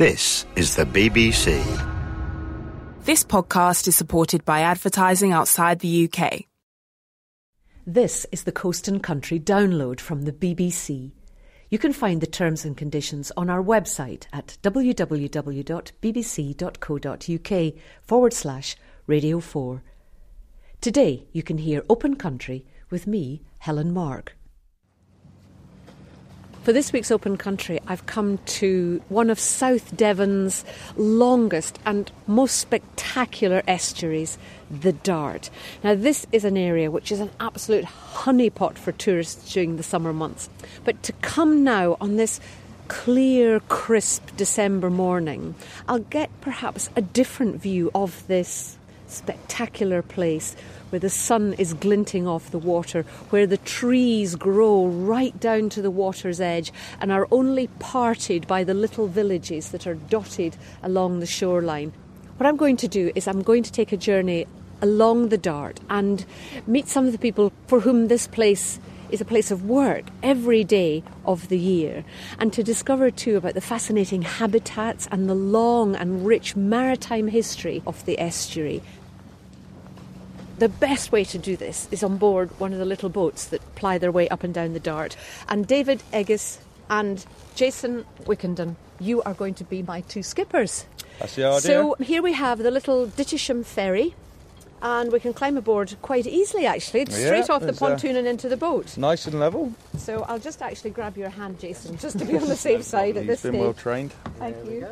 This is the BBC. This podcast is supported by advertising outside the UK. This is the Coast and Country download from the BBC. You can find the terms and conditions on our website at www.bbc.co.uk forward slash radio 4. Today you can hear Open Country with me, Helen Mark. For this week's Open Country, I've come to one of South Devon's longest and most spectacular estuaries, the Dart. Now, this is an area which is an absolute honeypot for tourists during the summer months. But to come now on this clear, crisp December morning, I'll get perhaps a different view of this spectacular place where the sun is glinting off the water, where the trees grow right down to the water's edge and are only parted by the little villages that are dotted along the shoreline. What I'm going to do is I'm going to take a journey along the Dart and meet some of the people for whom this place is a place of work every day of the year, and to discover too about the fascinating habitats and the long and rich maritime history of the estuary. The best way to do this is on board one of the little boats that ply their way up and down the Dart. And David Eggins and Jason Wickenden, you are going to be my two skippers. That's the idea. So here we have the little Dittisham ferry, and we can climb aboard quite easily actually, straight off the pontoon and into the boat. Nice and level. So I'll just actually grab your hand, Jason, just to be on the safe side at He's this been stage. well trained. Thank you.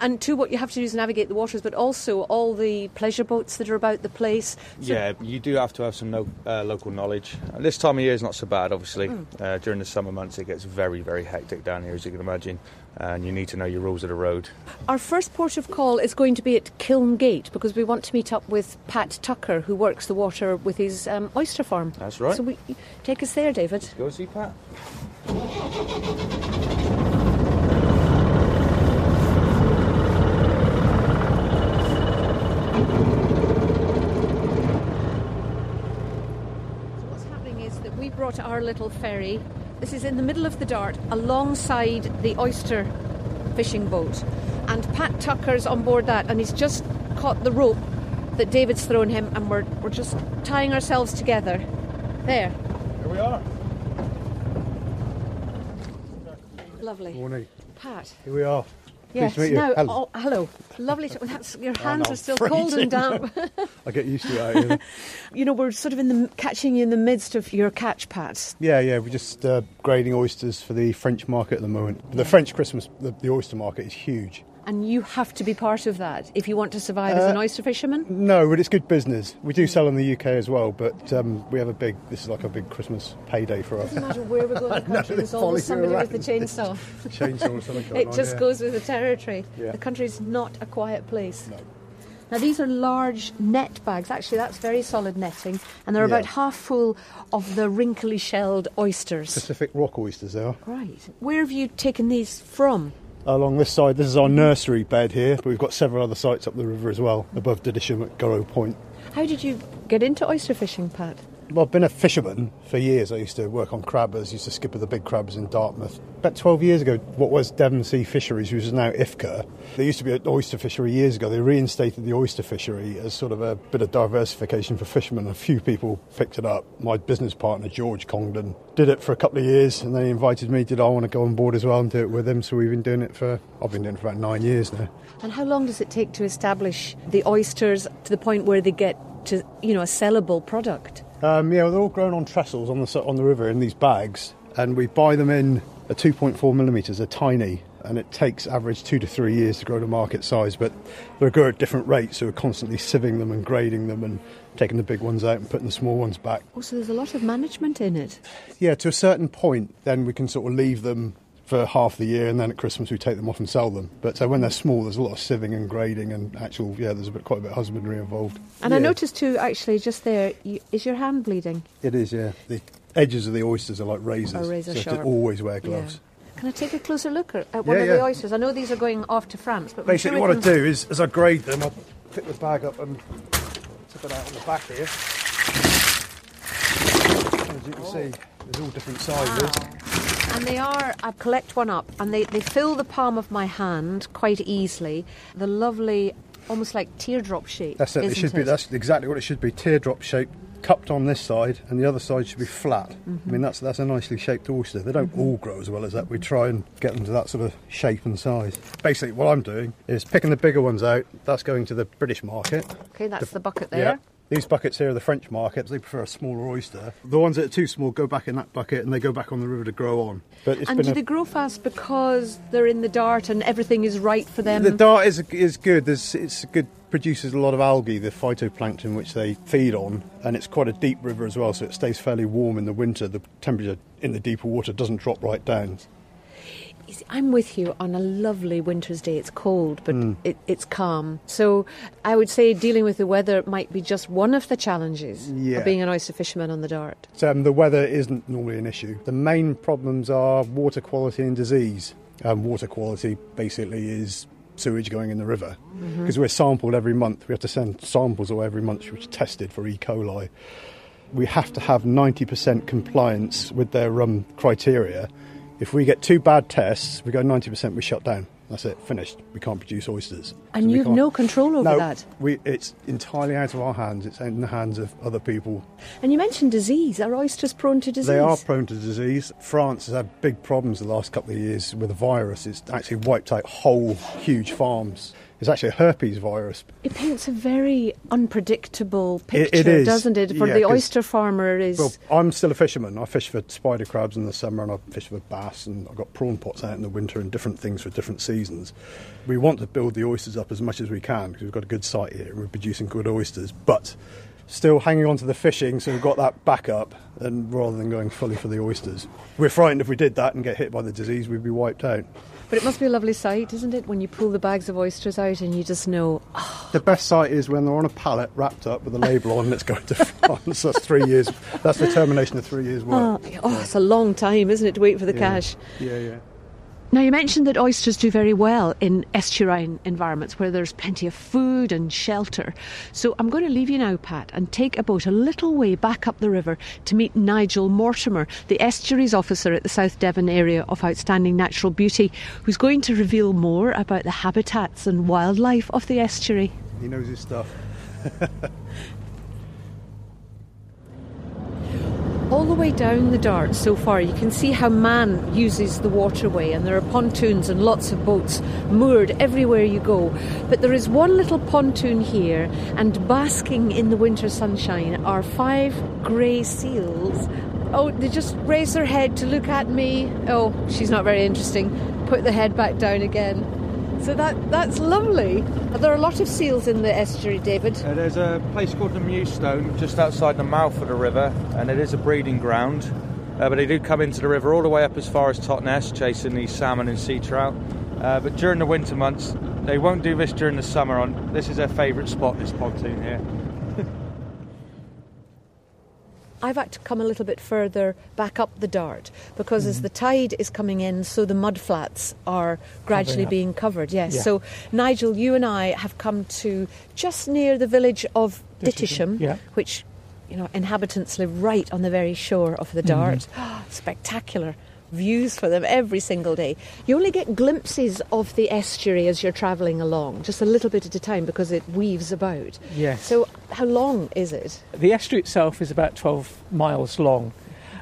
And two, what you have to do is navigate the waters, but also all the pleasure boats that are about the place. So yeah, you do have to have some no, uh, local knowledge. And this time of year is not so bad, obviously. Mm. Uh, during the summer months, it gets very, very hectic down here, as you can imagine. And you need to know your rules of the road. Our first port of call is going to be at Kiln Gate because we want to meet up with Pat Tucker, who works the water with his um, oyster farm. That's right. So we, take us there, David. Go see Pat. So what's happening is our little ferry. This is in the middle of the Dart, alongside the oyster fishing boat, and Pat Tucker's on board that, and he's just caught the rope that David's thrown him, and we're we're just tying ourselves together. There, Here we are. lovely. Morning. Pat. Here we are. Yes. you. Now. Oh, hello. Lovely. To, that's, your hands are still I'm cold and damp. I get used to it. out you know, we're sort of in the catching you in the midst of your catch, Pat. yeah, yeah. We're just uh, grading oysters for the French market at the moment. The French Christmas, the, the oyster market is huge. And you have to be part of that if you want to survive as an Uh, oyster fisherman. No, but it's good business. We do sell in the UK as well, but um, we have a big. This is like a big Christmas payday for us. Doesn't matter where we go in the country, there's they always somebody with the chainsaw. Chainsaw or something. It on, just yeah. goes with the territory. Yeah. The country's not a quiet place. No. Now, these are large net bags. Actually, that's very solid netting, and they're Yeah. about half full of the wrinkly shelled oysters. Pacific rock oysters. They are Right. Where have you taken these from? Along this side. This is our nursery bed here, but we've got several other sites up the river as well, above Dittisham at Point. How did you get into oyster fishing, Pat? Well, I've been a fisherman for years. I used to work on crabbers, used to skipper the big crabs in Dartmouth. About 12 years ago, what was Devon Sea Fisheries, which is now IFCA, there used to be an oyster fishery years ago. They reinstated the oyster fishery as sort of a bit of diversification for fishermen. A few people picked it up. My business partner, George Congdon, did it for a couple of years and then he invited me, did I want to go on board as well and do it with him? So we've been doing it for, I've been doing it for about nine years now. And how long does it take to establish the oysters to the point where they get to, you know, a sellable product? Um, yeah, well, they're all grown on trestles on the on the river in these bags, and we buy them in at 2.4 millimetres. They're tiny, and it takes average two to three years to grow to market size. But they're grow at different rates, so we're constantly sieving them and grading them and taking the big ones out and putting the small ones back. Oh, so there's a lot of management in it. Yeah, to a certain point, then we can sort of leave them for half the year, and then at Christmas we take them off and sell them. But uh, when they're small, there's a lot of sieving and grading, and actual yeah, there's a bit quite a bit of husbandry involved. And I noticed too, actually, just there, you, is your hand bleeding? It is, yeah. The edges of the oysters are like razors, Are razor so you have sharp. to always wear gloves. Yeah. Can I take a closer look at at one Yeah, of the oysters? I know these are going off to France, but Basically, sure what I do is, as I grade them, I pick the bag up and tip it out on the back here. As you can see, there's all different sizes. And they are, I collect one up, and they, they fill the palm of my hand quite easily. The lovely, almost like teardrop shape. That's it. It should be. That's exactly what it should be. Teardrop shape, cupped on this side, and the other side should be flat. Mm-hmm. I mean, that's that's a nicely shaped oyster. They don't all grow as well as that. We try and get them to that sort of shape and size. Basically, what I'm doing is picking the bigger ones out. That's going to the British market. Okay, that's the bucket Yeah. There. These buckets here are the French markets. They prefer a smaller oyster. The ones that are too small go back in that bucket, and they go back on the river to grow on. But it's And been do a- they grow fast because they're in the dart and everything is right for them? The dart is is good. There's, it's good. Produces a lot of algae, the phytoplankton, which they feed on, and it's quite a deep river as well, so it stays fairly warm in the winter. The temperature in the deeper water doesn't drop right down. I'm with you on a lovely winter's day. It's cold, but Hmm. it, it's calm. So I would say dealing with the weather might be just one of the challenges Yeah. of being an oyster fisherman on the Dart. So, um, the weather isn't normally an issue. The main problems are water quality and disease. Um, water quality basically is sewage going in the river because we're sampled every month. We have to send samples away every month which are tested for E. coli. We have to have 90% compliance with their um, criteria. If we get two bad tests, we go 90%, we shut down. That's it, finished. We can't produce oysters. And So you have no control over no, that. We, it's entirely out of our hands. It's in the hands of other people. And you mentioned disease. Are oysters prone to disease? They are prone to disease. France has had big problems the last couple of years with a virus. It's actually wiped out whole huge farms. It's actually a herpes virus. It paints a very unpredictable picture, it is. doesn't it? For Yeah, the oyster farmer is Well, I'm still a fisherman. I fish for spider crabs in the summer and I fish for bass and I've got prawn pots out in the winter and different things for different seasons. We want to build the oysters up as much as we can because we've got a good site here and we're producing good oysters, but still hanging on to the fishing so we've got that backup and rather than going fully for the oysters. We're frightened if we did that and get hit by the disease, we'd be wiped out. But it must be a lovely sight, isn't it, when you pull the bags of oysters out and you just know, oh, The best sight is when they're on a pallet wrapped up with a label on it's going to France. That's three years. That's the termination of three years' work. Oh, oh, it's a long time, isn't it, to wait for the Yeah. cash. Yeah, yeah. Now, you mentioned that oysters do very well in estuarine environments where there's plenty of food and shelter. So I'm going to leave you now, Pat, and take a boat a little way back up the river to meet Nigel Mortimer, the estuaries officer at the South Devon area of outstanding natural beauty, who's going to reveal more about the habitats and wildlife of the estuary. He knows his stuff. All the way down the Dart so far, you can see how man uses the waterway, and there are pontoons and lots of boats moored everywhere you go. But there is one little pontoon here, and basking in the winter sunshine are five grey seals. Oh, they just raise their head to look at me. Oh, she's not very interesting. Put the head back down again. So that that's lovely. There are a lot of seals in the estuary, David. Uh, there's a place called the Mewstone just outside the mouth of the river, and it is a breeding ground. Uh, but they do come into the river all the way up as far as Totnes, chasing these salmon and sea trout. Uh, but during the winter months, they won't do this during the summer. On this is their favourite spot, this pontoon here. I've had to come a little bit further back up the dart because as mm-hmm. the tide is coming in, so the mud flats are gradually being covered. Yes. Yeah. So, Nigel, you and I have come to just near the village of Dittisham, yeah. which you know inhabitants live right on the very shore of the mm-hmm. Dart. Spectacular views for them every single day. You only get glimpses of the estuary as you're travelling along, just a little bit at a time because it weaves about. Yes. So, how long is it? The estuary itself is about 12 miles long.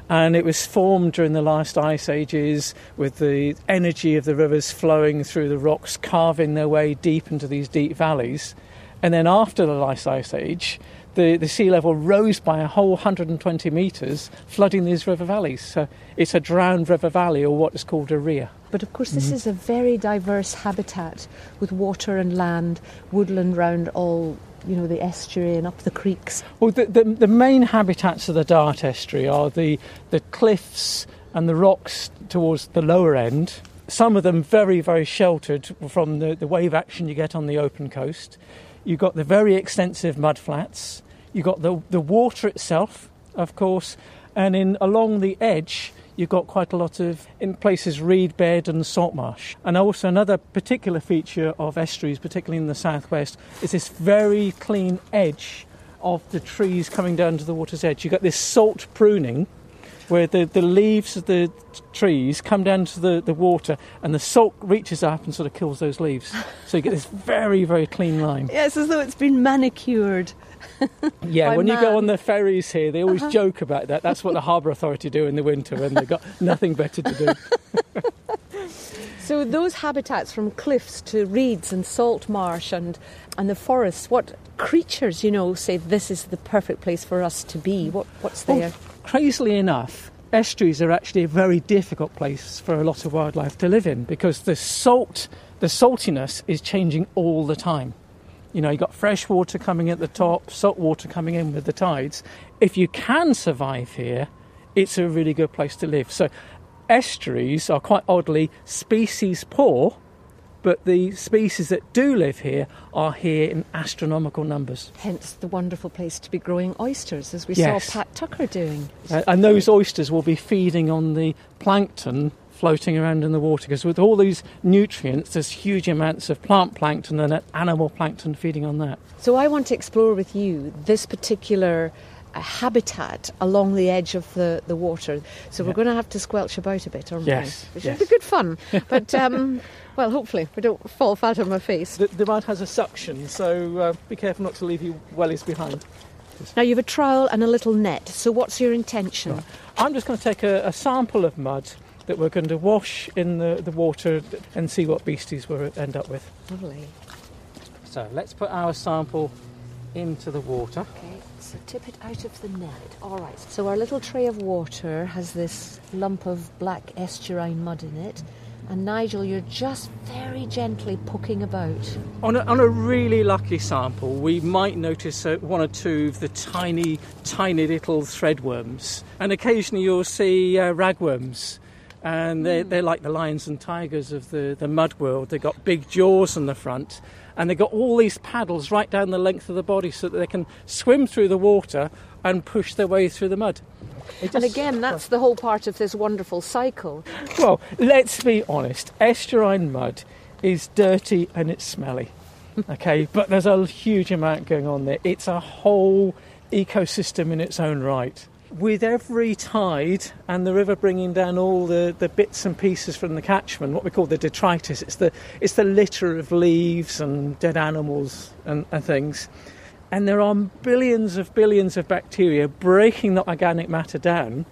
And it was formed during the last ice ages with the energy of the rivers flowing through the rocks, carving their way deep into these deep valleys. And then after the last ice age, the, the sea level rose by a whole 120 metres, flooding these river valleys. So it's a drowned river valley, or what is called a ria. But of course, this mm-hmm. is a very diverse habitat with water and land, woodland round all, you know, the estuary and up the creeks. Well, the, the, the main habitats of the Dart estuary are the, the cliffs and the rocks towards the lower end. Some of them very, very sheltered from the, the wave action you get on the open coast. You've got the very extensive mud flats. You've got the, the water itself, of course, and in along the edge, you've got quite a lot of, in places, reed bed and salt marsh. And also another particular feature of estuaries, particularly in the southwest, is this very clean edge of the trees coming down to the water's edge. You've got this salt pruning, where the, the leaves of the trees come down to the, the water and the salt reaches up and sort of kills those leaves. So you get this very, very clean line. Yes, as though it's been manicured. Yeah, when you go on the ferries here, they always uh-huh. joke about that. That's what the Harbour Authority do in the winter when they've got nothing better to do. So those habitats from cliffs to reeds and salt marsh and and the forests, what creatures, you know, say this is the perfect place for us to be? What what's there? Crazily enough, estuaries are actually a very difficult place for a lot of wildlife to live in because the salt, the saltiness is changing all the time. You know, you've got fresh water coming at the top, salt water coming in with the tides. If you can survive here, it's a really good place to live. So, estuaries are quite oddly species poor, but the species that do live here are here in astronomical numbers. Hence the wonderful place to be growing oysters, as we Yes. saw Pat Tucker doing. Uh, and those oysters will be feeding on the plankton floating around in the water because with all these nutrients, there's huge amounts of plant plankton and animal plankton feeding on that. So I want to explore with you this particular uh, habitat along the edge of the, the water. So we're going to have to squelch about a bit, aren't Yes, we? Which yes. will be good fun. But, um, well, hopefully we don't fall flat on my face. The, the mud has a suction, so uh, be careful not to leave your wellies behind. Now you have a trowel and a little net. So what's your intention? I'm just going to take a, a sample of mud that we're going to wash in the, the water and see what beasties we'll end up with. Lovely. So let's put our sample into the water. Okay, so tip it out of the net. All right. So our little tray of water has this lump of black estuarine mud in it. And Nigel, you're just very gently poking about. On a, on a really lucky sample, we might notice uh, one or two of the tiny, tiny little threadworms. And occasionally you'll see uh, ragworms. And they're, they're like the lions and tigers of the, the mud world. They've got big jaws on the front. And they've got all these paddles right down the length of the body so that they can swim through the water and push their way through the mud. It And again, that's the whole part of this wonderful cycle. well, let's be honest. Estuarine mud is dirty and it's smelly. Okay, but there's a huge amount going on there. It's a whole ecosystem in its own right. With every tide and the river bringing down all the, the bits and pieces from the catchment, what we call the detritus, it's the, it's the litter of leaves and dead animals and, and things. And there are billions of billions of bacteria breaking the organic matter down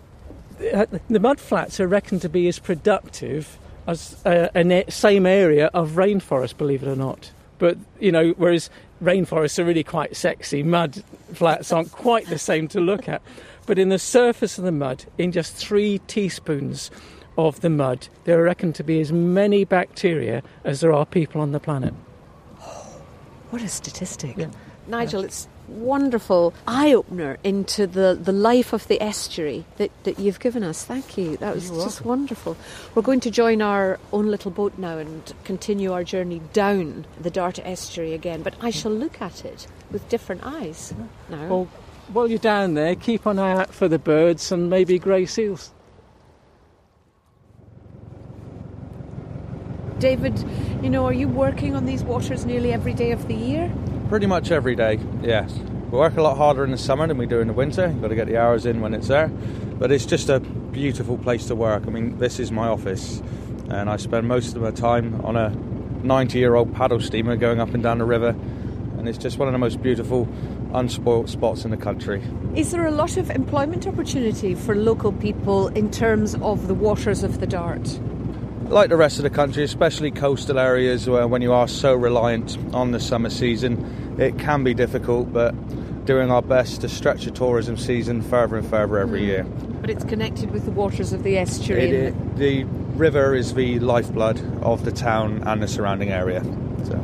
uh, the mud flats are reckoned to be as productive as uh, a same area of rainforest, believe it or not. But you know, whereas rainforests are really quite sexy, mud flats aren't quite the same to look at. But in the surface of the mud, in just three teaspoons of the mud, there are reckoned to be as many bacteria as there are people on the planet. Oh, What a statistic. Yeah. Nigel, it's wonderful eye opener into the, the life of the estuary that, that you've given us. Thank you. That was You're just wonderful. We're going to join our own little boat now and continue our journey down the Dart estuary again, but I shall look at it with different eyes now. Well, while you're down there, keep an eye out for the birds and maybe grey seals. David, you know, are you working on these waters nearly every day of the year? Pretty much every day, yes. We work a lot harder in the summer than we do in the winter. You've got to get the hours in when it's there. But it's just a beautiful place to work. I mean, this is my office, and I spend most of my time on a 90 year old paddle steamer going up and down the river. And it's just one of the most beautiful, unspoilt spots in the country. Is there a lot of employment opportunity for local people in terms of the waters of the Dart? Like the rest of the country, especially coastal areas where when you are so reliant on the summer season, it can be difficult, but doing our best to stretch the tourism season further and further every mm. year. But it's connected with the waters of the estuary. It, it, the river is the lifeblood of the town and the surrounding area. So.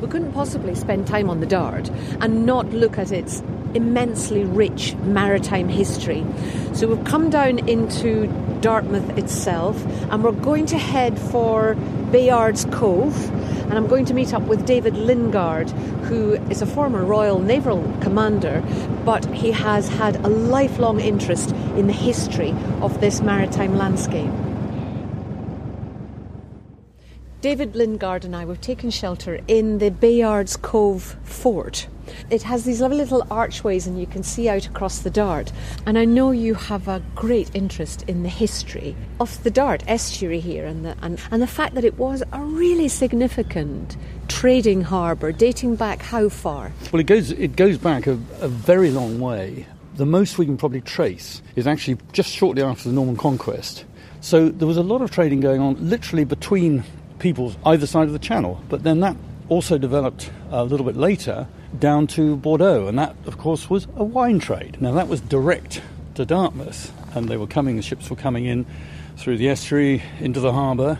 We couldn't possibly spend time on the Dart and not look at its immensely rich maritime history. So we've come down into Dartmouth itself and we're going to head for Bayard's Cove and I'm going to meet up with David Lingard, who is a former Royal Naval Commander, but he has had a lifelong interest in the history of this maritime landscape. David Lingard and I were taking shelter in the Bayards Cove fort. It has these lovely little archways, and you can see out across the Dart. And I know you have a great interest in the history of the Dart estuary here, and the and, and the fact that it was a really significant trading harbour, dating back how far? Well, it goes it goes back a, a very long way. The most we can probably trace is actually just shortly after the Norman conquest. So there was a lot of trading going on, literally between peoples either side of the channel. But then that also developed a little bit later down to Bordeaux, and that, of course, was a wine trade. Now, that was direct to Dartmouth, and they were coming, the ships were coming in through the estuary into the harbour.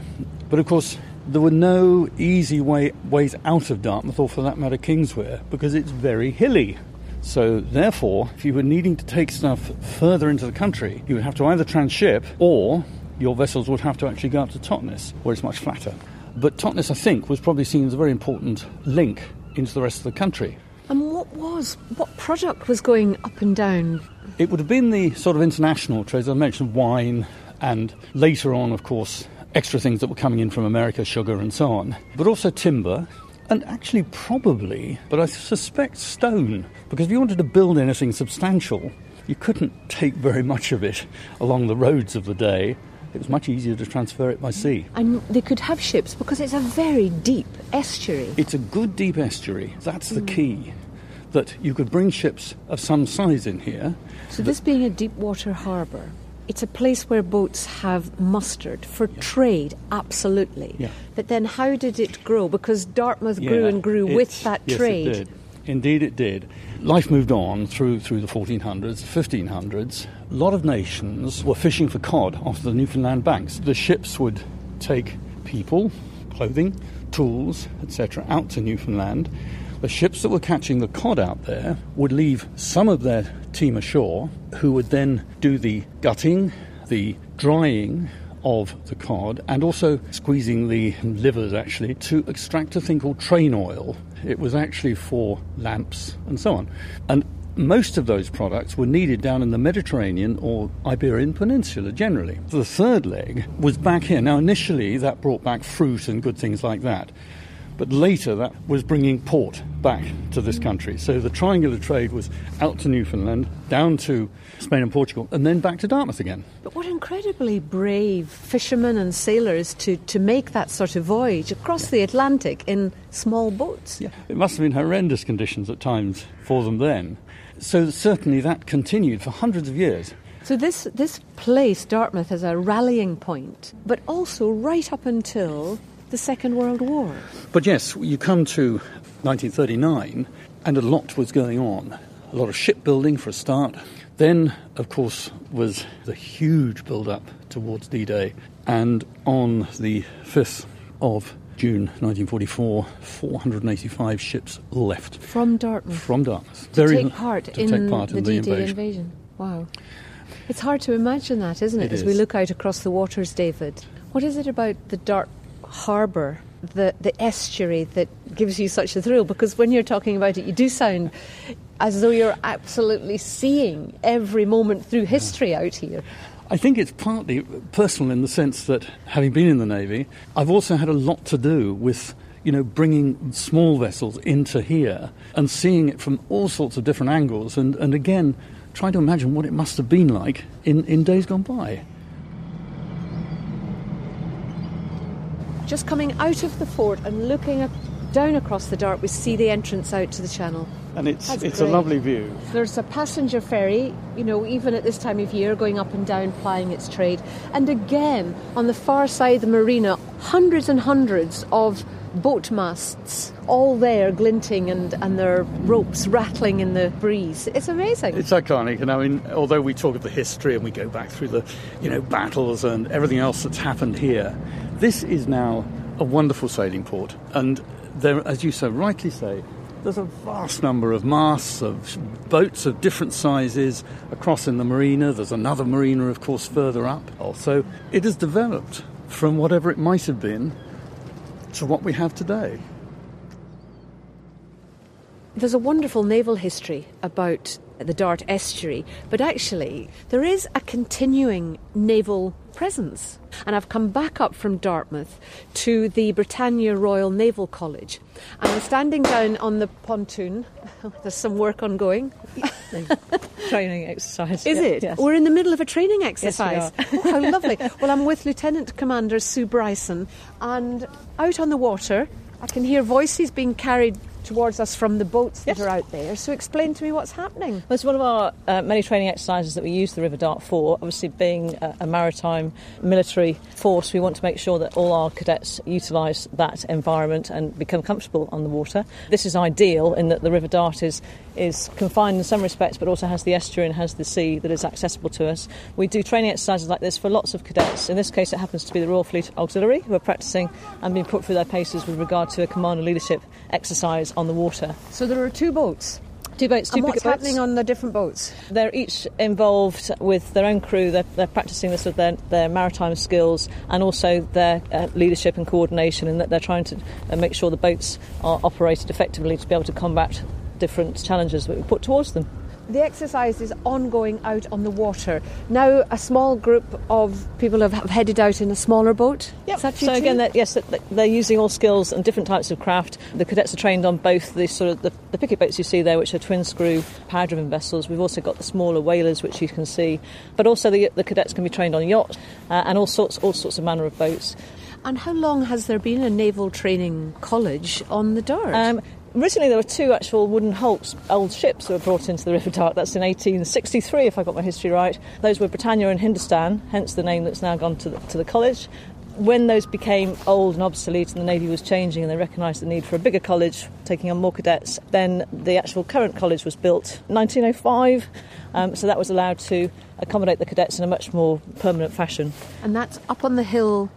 But of course, there were no easy way, ways out of Dartmouth, or for that matter, Kingswear, because it's very hilly. So, therefore, if you were needing to take stuff further into the country, you would have to either transship or your vessels would have to actually go up to Totnes, where it's much flatter. But Totnes, I think, was probably seen as a very important link into the rest of the country. And what was, what product was going up and down? It would have been the sort of international trades. I mentioned wine, and later on, of course, extra things that were coming in from America, sugar and so on, but also timber. And actually, probably, but I suspect stone, because if you wanted to build anything substantial, you couldn't take very much of it along the roads of the day it was much easier to transfer it by sea. And they could have ships because it's a very deep estuary. It's a good deep estuary. That's the mm. key. That you could bring ships of some size in here. So, this being a deep water harbour, it's a place where boats have mustered for yeah. trade, absolutely. Yeah. But then how did it grow? Because Dartmouth yeah, grew and grew with that yes, trade. Indeed, it did. Life moved on through, through the 1400s, 1500s. A lot of nations were fishing for cod off the Newfoundland banks. The ships would take people, clothing, tools, etc., out to Newfoundland. The ships that were catching the cod out there would leave some of their team ashore, who would then do the gutting, the drying, of the cod and also squeezing the livers actually to extract a thing called train oil. It was actually for lamps and so on. And most of those products were needed down in the Mediterranean or Iberian Peninsula generally. The third leg was back here. Now, initially, that brought back fruit and good things like that. But later, that was bringing port back to this country. So the triangular trade was out to Newfoundland, down to Spain and Portugal, and then back to Dartmouth again. But what incredibly brave fishermen and sailors to, to make that sort of voyage across the Atlantic in small boats. Yeah, it must have been horrendous conditions at times for them then. So certainly that continued for hundreds of years. So this this place, Dartmouth, is a rallying point, but also right up until the Second World War. But yes, you come to 1939, and a lot was going on. A lot of shipbuilding for a start. Then, of course, was the huge build up towards D Day. And on the 5th of June 1944, 485 ships left. From Dartmouth? From Dartmouth. To Very take part, to in, take part in the, the D-Day invasion. invasion. Wow. It's hard to imagine that, isn't it, it as is. we look out across the waters, David? What is it about the Dart harbour, the, the estuary, that gives you such a thrill? Because when you're talking about it, you do sound as though you're absolutely seeing every moment through history out here. I think it's partly personal in the sense that having been in the Navy, I've also had a lot to do with you know, bringing small vessels into here and seeing it from all sorts of different angles, and, and again, trying to imagine what it must have been like in, in days gone by. Just coming out of the fort and looking down across the Dart, we see the entrance out to the channel. And it's, it's a lovely view. There's a passenger ferry, you know, even at this time of year, going up and down, plying its trade. And again, on the far side of the marina, hundreds and hundreds of boat masts all there glinting and, and their ropes rattling in the breeze. It's amazing. It's iconic. And I mean, although we talk of the history and we go back through the, you know, battles and everything else that's happened here, this is now a wonderful sailing port. And there, as you so rightly say, there's a vast number of masts of boats of different sizes across in the marina. There's another marina, of course, further up. Also, it has developed from whatever it might have been to what we have today. There's a wonderful naval history about the Dart estuary, but actually, there is a continuing naval presence. And I've come back up from Dartmouth to the Britannia Royal Naval College. And I'm standing down on the pontoon. There's some work ongoing. training exercise. Is yeah, it? Yes. We're in the middle of a training exercise. oh, how lovely. Well, I'm with Lieutenant Commander Sue Bryson, and out on the water, I can hear voices being carried towards us from the boats Yes. that are out there. So explain to me what's happening. Well, it's one of our uh, many training exercises that we use the River Dart for. Obviously, being a, a maritime military force, we want to make sure that all our cadets utilise that environment and become comfortable on the water. This is ideal in that the River Dart is is confined in some respects, but also has the estuary and has the sea that is accessible to us. We do training exercises like this for lots of cadets. In this case, it happens to be the Royal Fleet Auxiliary who are practising and being put through their paces with regard to a command and leadership exercise on the water. So there are two boats. Two boats, two and what's boats. happening on the different boats? They're each involved with their own crew. They're, they're practicing this with their, their maritime skills and also their uh, leadership and coordination, and that they're trying to uh, make sure the boats are operated effectively to be able to combat different challenges that we put towards them. The exercise is ongoing out on the water. Now, a small group of people have, have headed out in a smaller boat. Is that you So too? again, they're, yes, they're- they're using all skills and different types of craft. The cadets are trained on both the sort of the, the picket boats you see there, which are twin screw power-driven vessels. We've also got the smaller whalers, which you can see, but also the, the cadets can be trained on yachts uh, and all sorts, all sorts of manner of boats. and how long has there been a naval training college on the Dart? Um, originally, there were two actual wooden hulks, old ships, that were brought into the River Dart. That's in 1863, if I got my history right. Those were Britannia and Hindustan, hence the name that's now gone to the, to the college. When those became old and obsolete and the Navy was changing and they recognised the need for a bigger college, taking on more cadets, then the actual current college was built 1905. Um, so that was allowed to accommodate the cadets in a much more permanent fashion. and that's up on the hill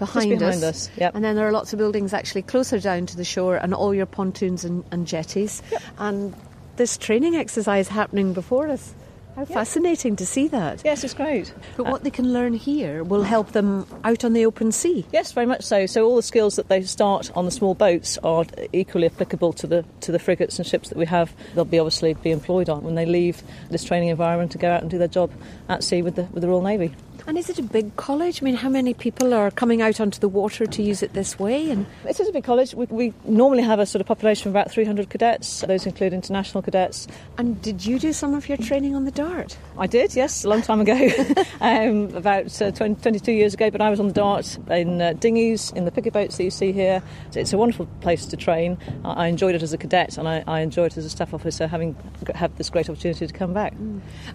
behind, behind us, yep. And then there are lots of buildings actually closer down to the shore and all your pontoons and, and jetties. And this training exercise happening before us. How fascinating to see that. Yes, it's great. But uh, what they can learn here will help them out on the open sea. Yes, very much so. So all the skills that they start on the small boats are equally applicable to the to the frigates and ships that we have. They'll be obviously be employed on when they leave this training environment to go out and do their job at sea with the with the Royal Navy. And is it a big college? I mean, how many people are coming out onto the water to use it this way? And It is a big college. We, we normally have a sort of population of about 300 cadets. Those include international cadets. and did you do some of your training on the Dart? I did, yes, a long time ago, um, about uh, 20, 22 years ago. But I was on the Dart in uh, dinghies, in the picket boats that you see here. It's a wonderful place to train. I, I enjoyed it as a cadet, and I, I enjoyed it as a staff officer, having had this great opportunity to come back.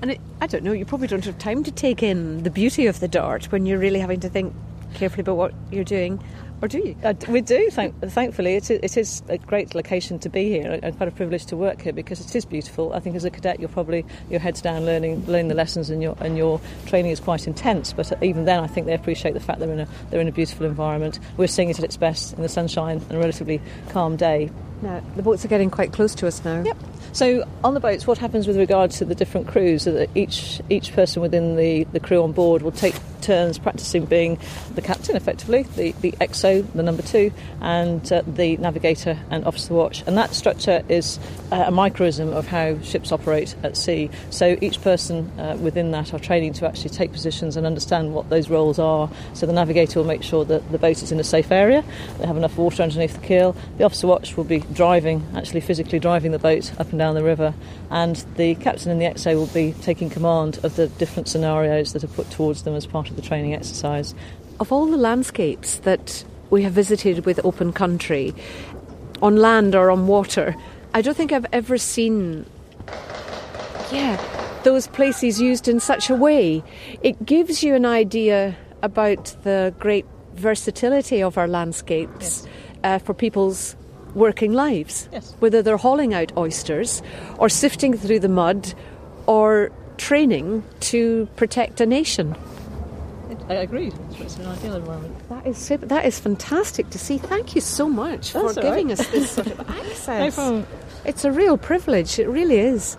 And it, I don't know, you probably don't have time to take in the beauty of the Dart when you're really having to think carefully about what you're doing. Or do you? Uh, we do, thank, thankfully. It is, it is a great location to be here and quite a privilege to work here because it is beautiful. I think as a cadet, you're probably your head's down learning learning the lessons and your and your training is quite intense. But uh, even then, I think they appreciate the fact they're in a they're in a beautiful environment. We're seeing it at its best in the sunshine and a relatively calm day. Now, the boats are getting quite close to us now. Yep. So on the boats, what happens with regard to the different crews? is that each each person within the, the crew on board will take turns practicing being the captain, effectively, the, the XO, the number two, and uh, the navigator and officer watch. And that structure is uh, a microism of how ships operate at sea. So each person uh, within that are training to actually take positions and understand what those roles are. So the navigator will make sure that the boat is in a safe area, they have enough water underneath the keel. The officer watch will be driving, actually physically driving the boat up and down the river, and the captain and the XO will be taking command of the different scenarios that are put towards them as part of the training exercise. Of all the landscapes that we have visited with open country, on land or on water, I don't think I've ever seen, yeah, those places used in such a way. It gives you an idea about the great versatility of our landscapes uh, for people's working lives. Yes. Whether they're hauling out oysters or sifting through the mud or training to protect a nation. I agree. It's an ideal environment. That is super, that is fantastic to see. Thank you so much That's for all right. giving us this sort of access. No problem. It's a real privilege. It really is.